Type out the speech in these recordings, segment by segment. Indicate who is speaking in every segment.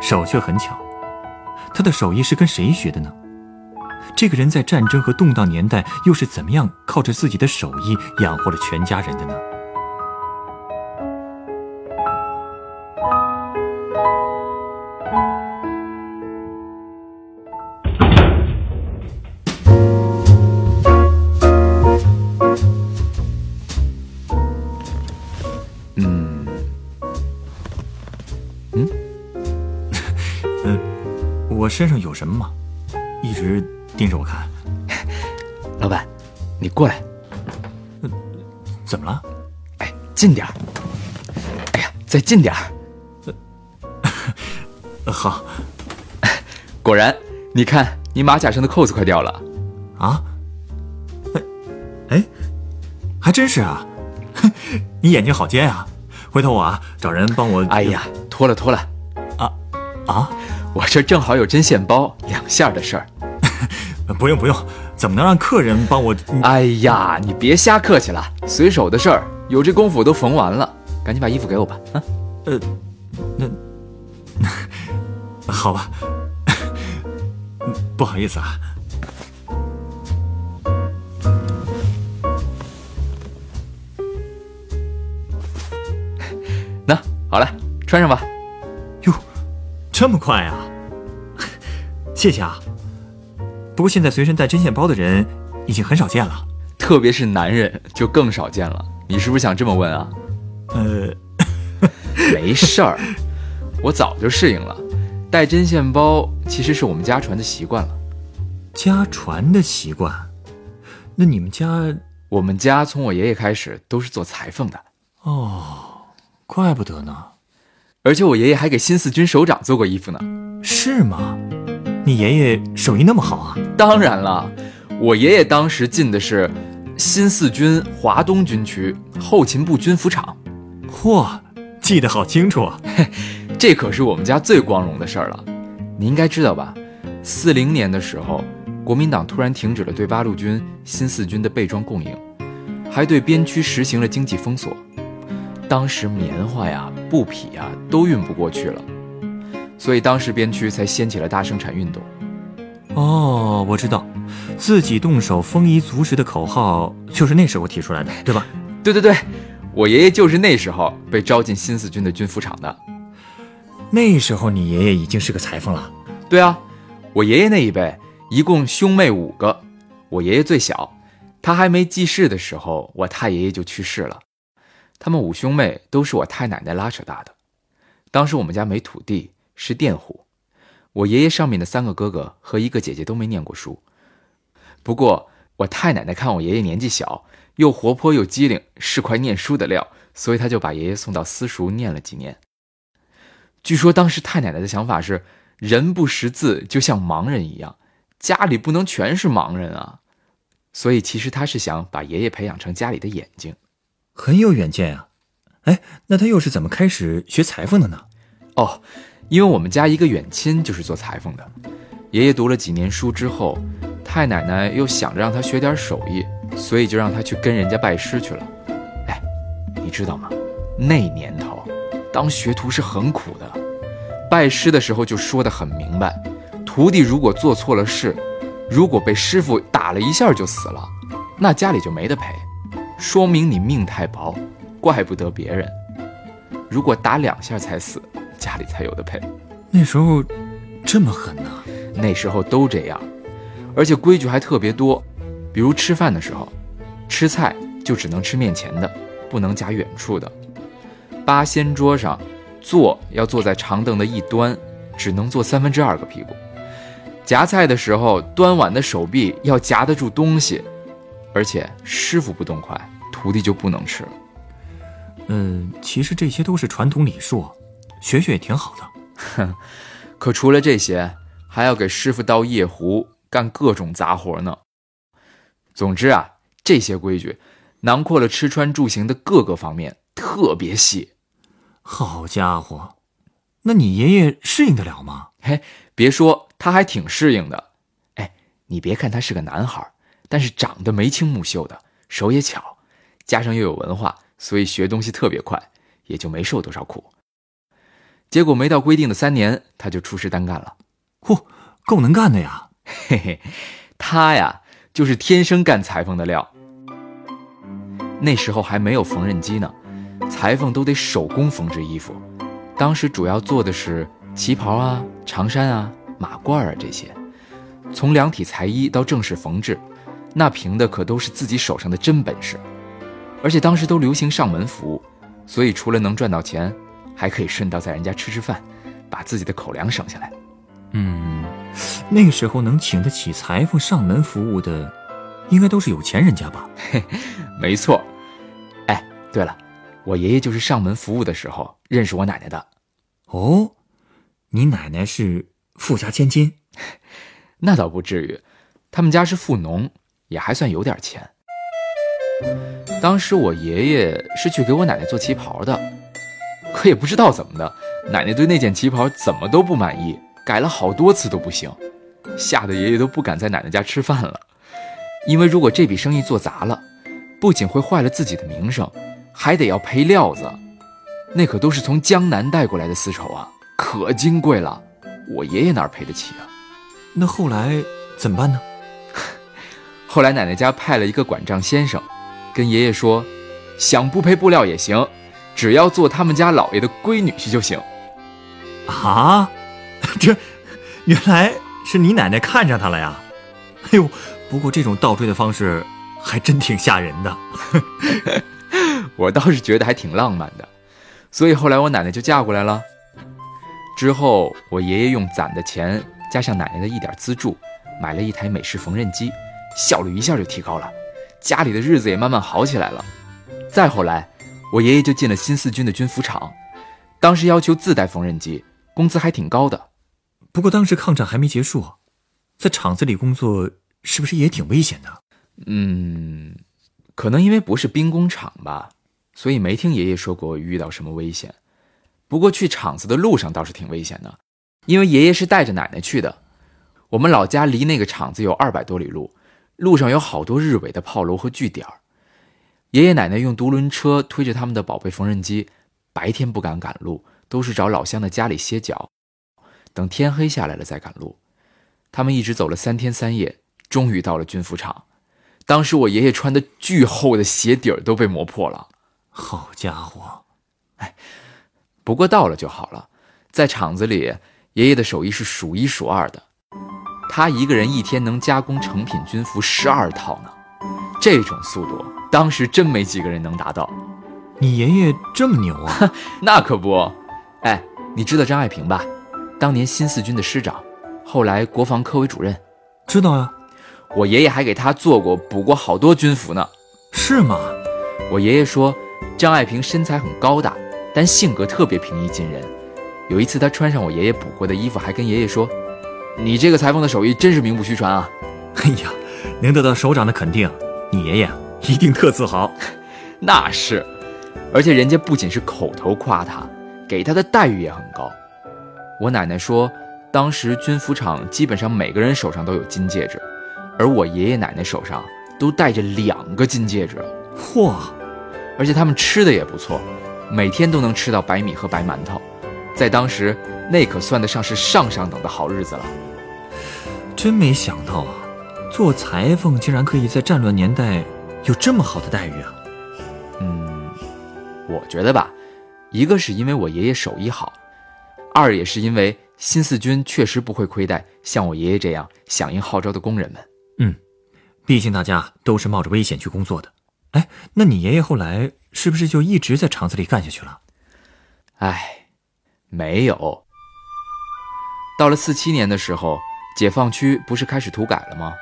Speaker 1: 手却很巧，他的手艺是跟谁学的呢？这个人在战争和动荡年代又是怎么样靠着自己的手艺养活了全家人的呢？身上有什么吗？一直盯着我看。
Speaker 2: 老板，你过来。
Speaker 1: 怎么了？
Speaker 2: 哎，近点儿哎呀，再近点儿
Speaker 1: 好。
Speaker 2: 果然，你看你马甲上的扣子快掉了。
Speaker 1: 啊？哎，哎，还真是啊。你眼睛好尖啊！回头我啊找人帮我。
Speaker 2: 哎呀，脱了脱了。
Speaker 1: 啊啊！
Speaker 2: 我这正好有针线包两下的事儿，
Speaker 1: 不用不用，怎么能让客人帮我？
Speaker 2: 哎呀，你别瞎客气了，随手的事儿，有这功夫都缝完了，赶紧把衣服给我吧。啊，
Speaker 1: 呃，那 好吧，不好意思啊。
Speaker 2: 那好了，穿上吧。
Speaker 1: 哟，这么快啊！谢谢啊，不过现在随身带针线包的人已经很少见了，
Speaker 2: 特别是男人就更少见了。你是不是想这么问啊？
Speaker 1: 呃，
Speaker 2: 没事儿，我早就适应了。带针线包其实是我们家传的习惯了。
Speaker 1: 家传的习惯？那你们家？
Speaker 2: 我们家从我爷爷开始都是做裁缝的。
Speaker 1: 哦，怪不得呢。
Speaker 2: 而且我爷爷还给新四军首长做过衣服呢。
Speaker 1: 是吗？你爷爷手艺那么好啊？
Speaker 2: 当然了，我爷爷当时进的是新四军华东军区后勤部军服厂。
Speaker 1: 嚯，记得好清楚啊！
Speaker 2: 这可是我们家最光荣的事儿了。你应该知道吧？四零年的时候，国民党突然停止了对八路军新四军的备装供应，还对边区实行了经济封锁。当时棉花呀、布匹呀都运不过去了。所以当时边区才掀起了大生产运动。
Speaker 1: 哦，我知道，自己动手丰衣足食的口号就是那时候提出来的，对吧？
Speaker 2: 对对对，我爷爷就是那时候被招进新四军的军服厂的。
Speaker 1: 那时候你爷爷已经是个裁缝了。
Speaker 2: 对啊，我爷爷那一辈一共兄妹五个，我爷爷最小，他还没记事的时候，我太爷爷就去世了。他们五兄妹都是我太奶奶拉扯大的。当时我们家没土地。是佃户，我爷爷上面的三个哥哥和一个姐姐都没念过书。不过我太奶奶看我爷爷年纪小，又活泼又机灵，是块念书的料，所以他就把爷爷送到私塾念了几年。据说当时太奶奶的想法是，人不识字就像盲人一样，家里不能全是盲人啊。所以其实他是想把爷爷培养成家里的眼睛，
Speaker 1: 很有远见啊。哎，那他又是怎么开始学裁缝的呢？
Speaker 2: 哦。因为我们家一个远亲就是做裁缝的，爷爷读了几年书之后，太奶奶又想着让他学点手艺，所以就让他去跟人家拜师去了。哎，你知道吗？那年头，当学徒是很苦的。拜师的时候就说得很明白，徒弟如果做错了事，如果被师傅打了一下就死了，那家里就没得赔，说明你命太薄，怪不得别人。如果打两下才死。家里才有的赔，
Speaker 1: 那时候这么狠呢？
Speaker 2: 那时候都这样，而且规矩还特别多，比如吃饭的时候，吃菜就只能吃面前的，不能夹远处的。八仙桌上坐要坐在长凳的一端，只能坐三分之二个屁股。夹菜的时候，端碗的手臂要夹得住东西，而且师傅不动筷，徒弟就不能吃。
Speaker 1: 嗯，其实这些都是传统礼数。学学也挺好的，
Speaker 2: 哼，可除了这些，还要给师傅倒夜壶，干各种杂活呢。总之啊，这些规矩囊括了吃穿住行的各个方面，特别细。
Speaker 1: 好家伙，那你爷爷适应得了吗？
Speaker 2: 嘿，别说，他还挺适应的。哎，你别看他是个男孩，但是长得眉清目秀的，手也巧，加上又有文化，所以学东西特别快，也就没受多少苦。结果没到规定的三年，他就出师单干了。
Speaker 1: 嚯，够能干的呀！
Speaker 2: 嘿嘿，他呀，就是天生干裁缝的料。那时候还没有缝纫机呢。裁缝都得手工缝制衣服，当时主要做的是旗袍啊、长衫啊、马褂啊这些。从量体裁衣到正式缝制，那凭的可都是自己手上的真本事。而且当时都流行上门服务，所以除了能赚到钱，还可以顺道在人家吃吃饭，把自己的口粮省下来。
Speaker 1: 嗯，那个时候能请得起裁缝上门服务的，应该都是有钱人家吧？
Speaker 2: 嘿，没错。哎，对了。我爷爷就是上门服务的时候认识我奶奶的，
Speaker 1: 哦，你奶奶是富家千金？
Speaker 2: 那倒不至于，他们家是富农，也还算有点钱。当时我爷爷是去给我奶奶做旗袍的，可也不知道怎么的，奶奶对那件旗袍怎么都不满意，改了好多次都不行，吓得爷爷都不敢在奶奶家吃饭了。因为如果这笔生意做砸了，不仅会坏了自己的名声。还得要赔料子，那可都是从江南带过来的丝绸啊，可金贵了。我爷爷哪赔得起啊？
Speaker 1: 那后来怎么办呢？
Speaker 2: 后来奶奶家派了一个管账先生，跟爷爷说，想不赔布料也行，只要做他们家老爷的闺女婿就行。
Speaker 1: 啊，这原来是你奶奶看上他了呀？哎呦，不过这种倒追的方式还真挺吓人的。
Speaker 2: 我倒是觉得还挺浪漫的，所以后来我奶奶就嫁过来了。之后我爷爷用攒的钱加上奶奶的一点资助，买了一台美式缝纫机，效率一下就提高了，家里的日子也慢慢好起来了。再后来，我爷爷就进了新四军的军服厂，当时要求自带缝纫机，工资还挺高的。
Speaker 1: 不过当时抗战还没结束，在厂子里工作是不是也挺危险的？
Speaker 2: 嗯，可能因为不是兵工厂吧。所以没听爷爷说过遇到什么危险，不过去厂子的路上倒是挺危险的，因为爷爷是带着奶奶去的。我们老家离那个厂子有二百多里路，路上有好多日伪的炮楼和据点爷爷奶奶用独轮车推着他们的宝贝缝纫机，白天不敢赶路，都是找老乡的家里歇脚，等天黑下来了再赶路。他们一直走了三天三夜，终于到了军服厂。当时我爷爷穿的巨厚的鞋底儿都被磨破了。
Speaker 1: 好家伙，
Speaker 2: 哎，不过到了就好了。在厂子里，爷爷的手艺是数一数二的，他一个人一天能加工成品军服十二套呢。这种速度，当时真没几个人能达到。
Speaker 1: 你爷爷这么牛啊？
Speaker 2: 那可不。哎，你知道张爱萍吧？当年新四军的师长，后来国防科委主任。
Speaker 1: 知道呀，
Speaker 2: 我爷爷还给他做过、补过好多军服呢。
Speaker 1: 是吗？
Speaker 2: 我爷爷说。张爱萍身材很高大，但性格特别平易近人。有一次，他穿上我爷爷补过的衣服，还跟爷爷说：“你这个裁缝的手艺真是名不虚传啊！”
Speaker 1: 哎呀，能得到首长的肯定，你爷爷 一定特自豪。
Speaker 2: 那是，而且人家不仅是口头夸他，给他的待遇也很高。我奶奶说，当时军服厂基本上每个人手上都有金戒指，而我爷爷奶奶手上都戴着两个金戒指。
Speaker 1: 嚯！
Speaker 2: 而且他们吃的也不错，每天都能吃到白米和白馒头，在当时那可算得上是上上等的好日子了。
Speaker 1: 真没想到啊，做裁缝竟然可以在战乱年代有这么好的待遇啊！
Speaker 2: 嗯，我觉得吧，一个是因为我爷爷手艺好，二也是因为新四军确实不会亏待像我爷爷这样响应号召的工人们。
Speaker 1: 嗯，毕竟大家都是冒着危险去工作的。哎，那你爷爷后来是不是就一直在厂子里干下去了？
Speaker 2: 哎，没有。到了四七年的时候，解放区不是开始土改了吗？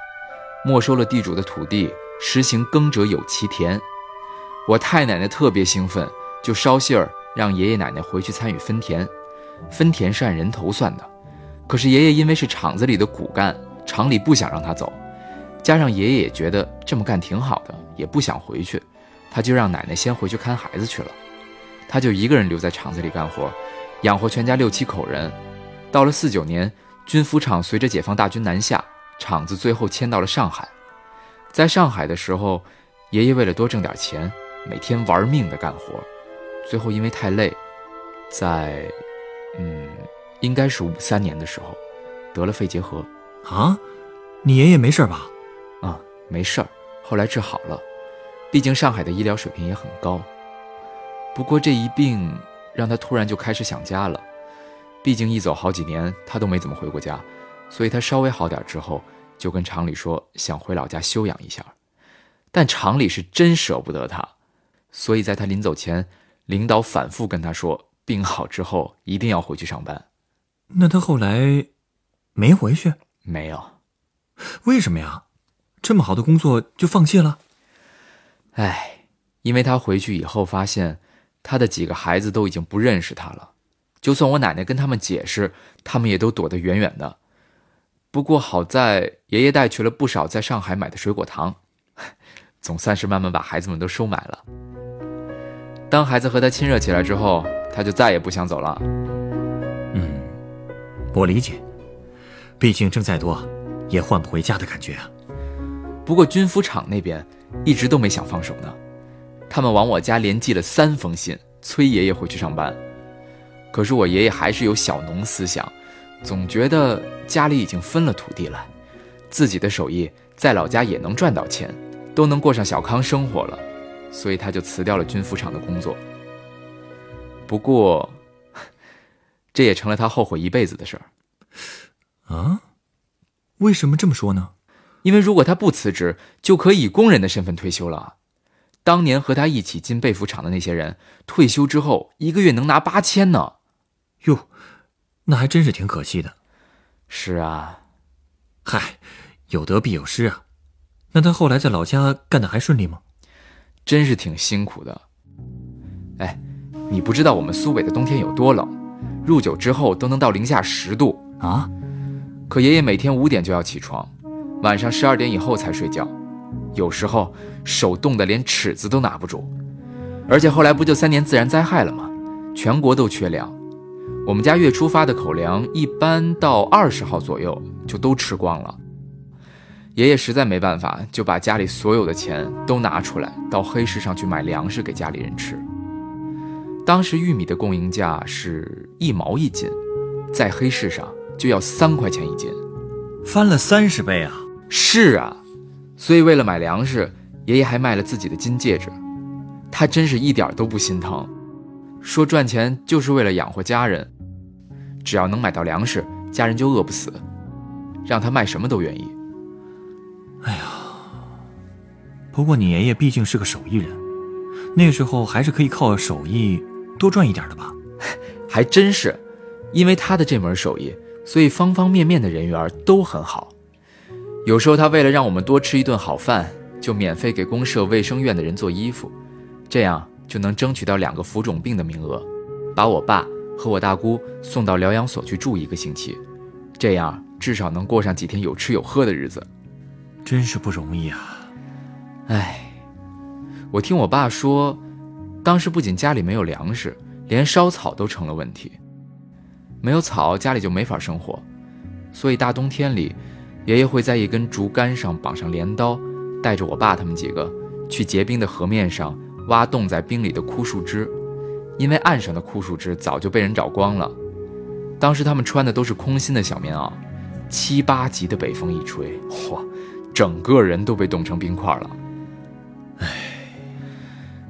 Speaker 2: 没收了地主的土地，实行耕者有其田。我太奶奶特别兴奋，就捎信儿让爷爷奶奶回去参与分田。分田是按人头算的，可是爷爷因为是厂子里的骨干，厂里不想让他走，加上爷爷也觉得这么干挺好的，也不想回去，他就让奶奶先回去看孩子去了，他就一个人留在厂子里干活，养活全家六七口人。到了四九年，军服厂随着解放大军南下，厂子最后迁到了上海。在上海的时候，爷爷为了多挣点钱，每天玩命的干活，最后因为太累，在，嗯。应该是五三年的时候，得了肺结核，
Speaker 1: 啊，你爷爷没事吧？
Speaker 2: 啊，没事儿，后来治好了。毕竟上海的医疗水平也很高。不过这一病让他突然就开始想家了。毕竟一走好几年，他都没怎么回过家，所以他稍微好点之后，就跟厂里说想回老家休养一下。但厂里是真舍不得他，所以在他临走前，领导反复跟他说，病好之后一定要回去上班。
Speaker 1: 那他后来没回去？
Speaker 2: 没有，
Speaker 1: 为什么呀？这么好的工作就放弃了？
Speaker 2: 哎，因为他回去以后发现，他的几个孩子都已经不认识他了。就算我奶奶跟他们解释，他们也都躲得远远的。不过好在爷爷带去了不少在上海买的水果糖，总算是慢慢把孩子们都收买了。当孩子和他亲热起来之后，他就再也不想走了。
Speaker 1: 嗯我理解，毕竟挣再多，也换不回家的感觉啊。
Speaker 2: 不过军服厂那边一直都没想放手呢，他们往我家连寄了三封信，催爷爷回去上班。可是我爷爷还是有小农思想，总觉得家里已经分了土地了，自己的手艺在老家也能赚到钱，都能过上小康生活了，所以他就辞掉了军服厂的工作。不过。这也成了他后悔一辈子的事儿，
Speaker 1: 啊？为什么这么说呢？
Speaker 2: 因为如果他不辞职，就可以以工人的身份退休了。当年和他一起进被服厂的那些人，退休之后一个月能拿八千呢。
Speaker 1: 哟，那还真是挺可惜的。
Speaker 2: 是啊，
Speaker 1: 嗨，有得必有失啊。那他后来在老家干的还顺利吗？
Speaker 2: 真是挺辛苦的。哎，你不知道我们苏北的冬天有多冷。入九之后都能到零下十度
Speaker 1: 啊！
Speaker 2: 可爷爷每天五点就要起床，晚上十二点以后才睡觉，有时候手冻得连尺子都拿不住。而且后来不就三年自然灾害了吗？全国都缺粮，我们家月初发的口粮一般到二十号左右就都吃光了。爷爷实在没办法，就把家里所有的钱都拿出来到黑市上去买粮食给家里人吃。当时玉米的供应价是一毛一斤，在黑市上就要三块钱一斤，
Speaker 1: 翻了三十倍啊！
Speaker 2: 是啊，所以为了买粮食，爷爷还卖了自己的金戒指。他真是一点都不心疼，说赚钱就是为了养活家人，只要能买到粮食，家人就饿不死，让他卖什么都愿意。
Speaker 1: 哎呀，不过你爷爷毕竟是个手艺人，那时候还是可以靠手艺。多赚一点的吧，
Speaker 2: 还真是，因为他的这门手艺，所以方方面面的人缘都很好。有时候他为了让我们多吃一顿好饭，就免费给公社卫生院的人做衣服，这样就能争取到两个浮肿病的名额，把我爸和我大姑送到疗养所去住一个星期，这样至少能过上几天有吃有喝的日子。
Speaker 1: 真是不容易啊！
Speaker 2: 哎，我听我爸说。当时不仅家里没有粮食，连烧草都成了问题。没有草，家里就没法生活。所以大冬天里，爷爷会在一根竹竿上绑上镰刀，带着我爸他们几个去结冰的河面上挖冻在冰里的枯树枝。因为岸上的枯树枝早就被人找光了。当时他们穿的都是空心的小棉袄，七八级的北风一吹，嚯，整个人都被冻成冰块了。唉。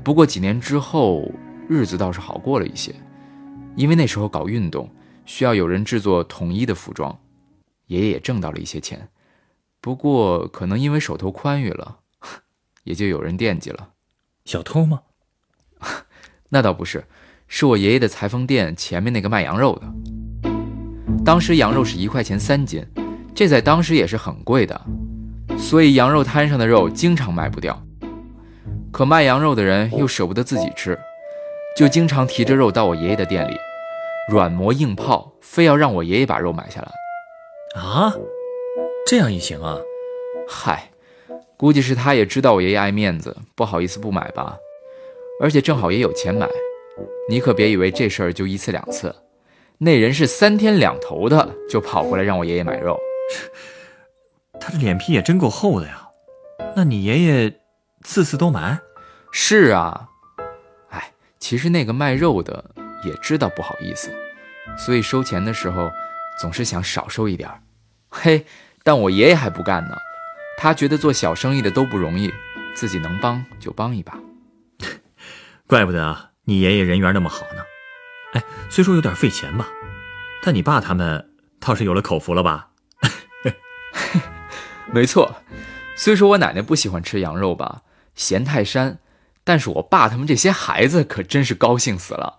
Speaker 2: 不过几年之后，日子倒是好过了一些，因为那时候搞运动需要有人制作统一的服装，爷爷也挣到了一些钱。不过可能因为手头宽裕了，也就有人惦记了。
Speaker 1: 小偷吗？
Speaker 2: 那倒不是，是我爷爷的裁缝店前面那个卖羊肉的。当时羊肉是一块钱三斤，这在当时也是很贵的，所以羊肉摊上的肉经常卖不掉。可卖羊肉的人又舍不得自己吃，就经常提着肉到我爷爷的店里，软磨硬泡，非要让我爷爷把肉买下来。
Speaker 1: 啊，这样也行啊？
Speaker 2: 嗨，估计是他也知道我爷爷爱面子，不好意思不买吧。而且正好也有钱买，你可别以为这事儿就一次两次，那人是三天两头的就跑过来让我爷爷买肉。
Speaker 1: 他的脸皮也真够厚的呀。那你爷爷次次都买？
Speaker 2: 是啊。哎，其实那个卖肉的也知道不好意思，所以收钱的时候总是想少收一点儿。嘿，但我爷爷还不干呢，他觉得做小生意的都不容易，自己能帮就帮一把。
Speaker 1: 怪不得你爷爷人缘那么好呢。哎，虽说有点费钱吧，但你爸他们倒是有了口福了吧？
Speaker 2: 没错，虽说我奶奶不喜欢吃羊肉吧，嫌太膻，但是我爸他们这些孩子可真是高兴死了。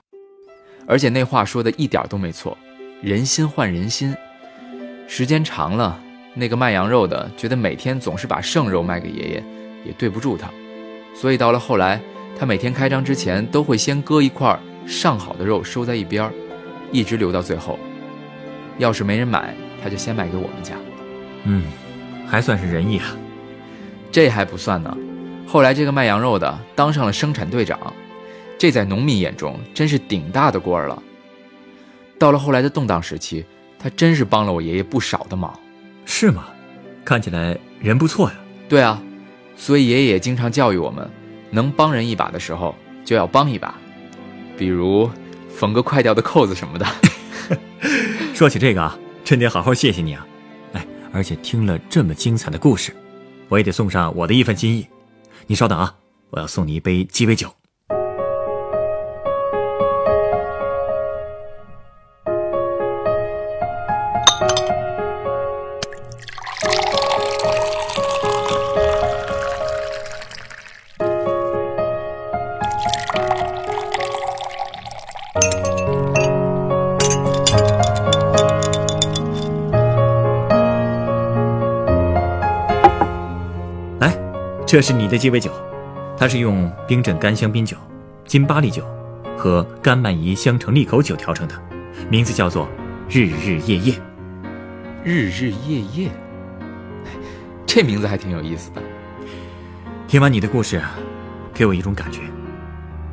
Speaker 2: 而且那话说的一点都没错，人心换人心。时间长了，那个卖羊肉的觉得每天总是把剩肉卖给爷爷，也对不住他，所以到了后来。他每天开张之前都会先割一块上好的肉收在一边一直留到最后。要是没人买，他就先卖给我们家。
Speaker 1: 嗯，还算是仁义啊。
Speaker 2: 这还不算呢，后来这个卖羊肉的当上了生产队长，这在农民眼中真是顶大的官了。到了后来的动荡时期，他真是帮了我爷爷不少的忙。
Speaker 1: 是吗？看起来人不错呀。
Speaker 2: 对啊，所以爷爷也经常教育我们。能帮人一把的时候就要帮一把，比如缝个快掉的扣子什么的。
Speaker 1: 说起这个啊，真得好好谢谢你啊！哎，而且听了这么精彩的故事，我也得送上我的一份心意。你稍等啊，我要送你一杯鸡尾酒。这是你的鸡尾酒，它是用冰镇干香槟酒、金巴利酒和甘曼怡香橙利口酒调成的，名字叫做“日日夜夜”。
Speaker 2: 日日夜夜，这名字还挺有意思的。
Speaker 1: 听完你的故事，给我一种感觉，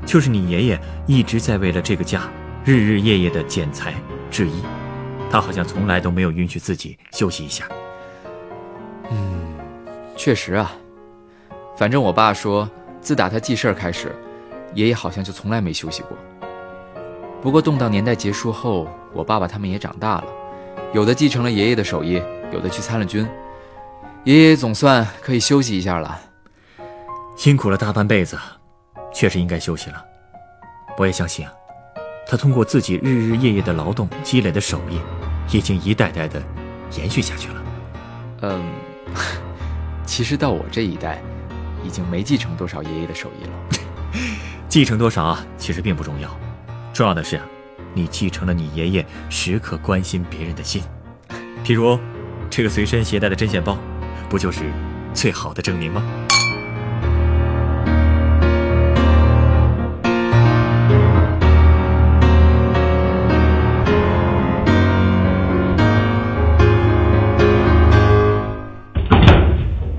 Speaker 1: 就是你爷爷一直在为了这个家日日夜夜的剪裁制衣，他好像从来都没有允许自己休息一下。
Speaker 2: 嗯，确实啊。反正我爸说，自打他记事儿开始，爷爷好像就从来没休息过。不过动荡年代结束后，我爸爸他们也长大了，有的继承了爷爷的手艺，有的去参了军，爷爷总算可以休息一下了。
Speaker 1: 辛苦了大半辈子，确实应该休息了。我也相信啊，他通过自己日日夜夜的劳动积累的手艺，已经一代代的延续下去了。
Speaker 2: 嗯，其实到我这一代。已经没继承多少爷爷的手艺了，
Speaker 1: 继承多少啊，其实并不重要，重要的是，你继承了你爷爷时刻关心别人的心。譬如，这个随身携带的针线包，不就是最好的证明吗？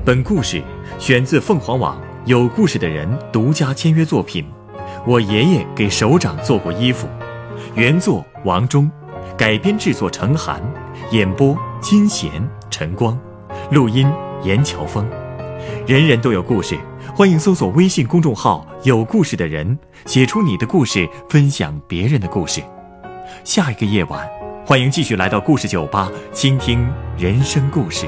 Speaker 1: 本故事。选自凤凰网有故事的人独家签约作品，我爷爷给首长做过衣服，原作王忠，改编制作陈寒，演播金贤、陈光，录音严乔峰。人人都有故事，欢迎搜索微信公众号“有故事的人”，写出你的故事，分享别人的故事。下一个夜晚，欢迎继续来到故事酒吧，倾听人生故事。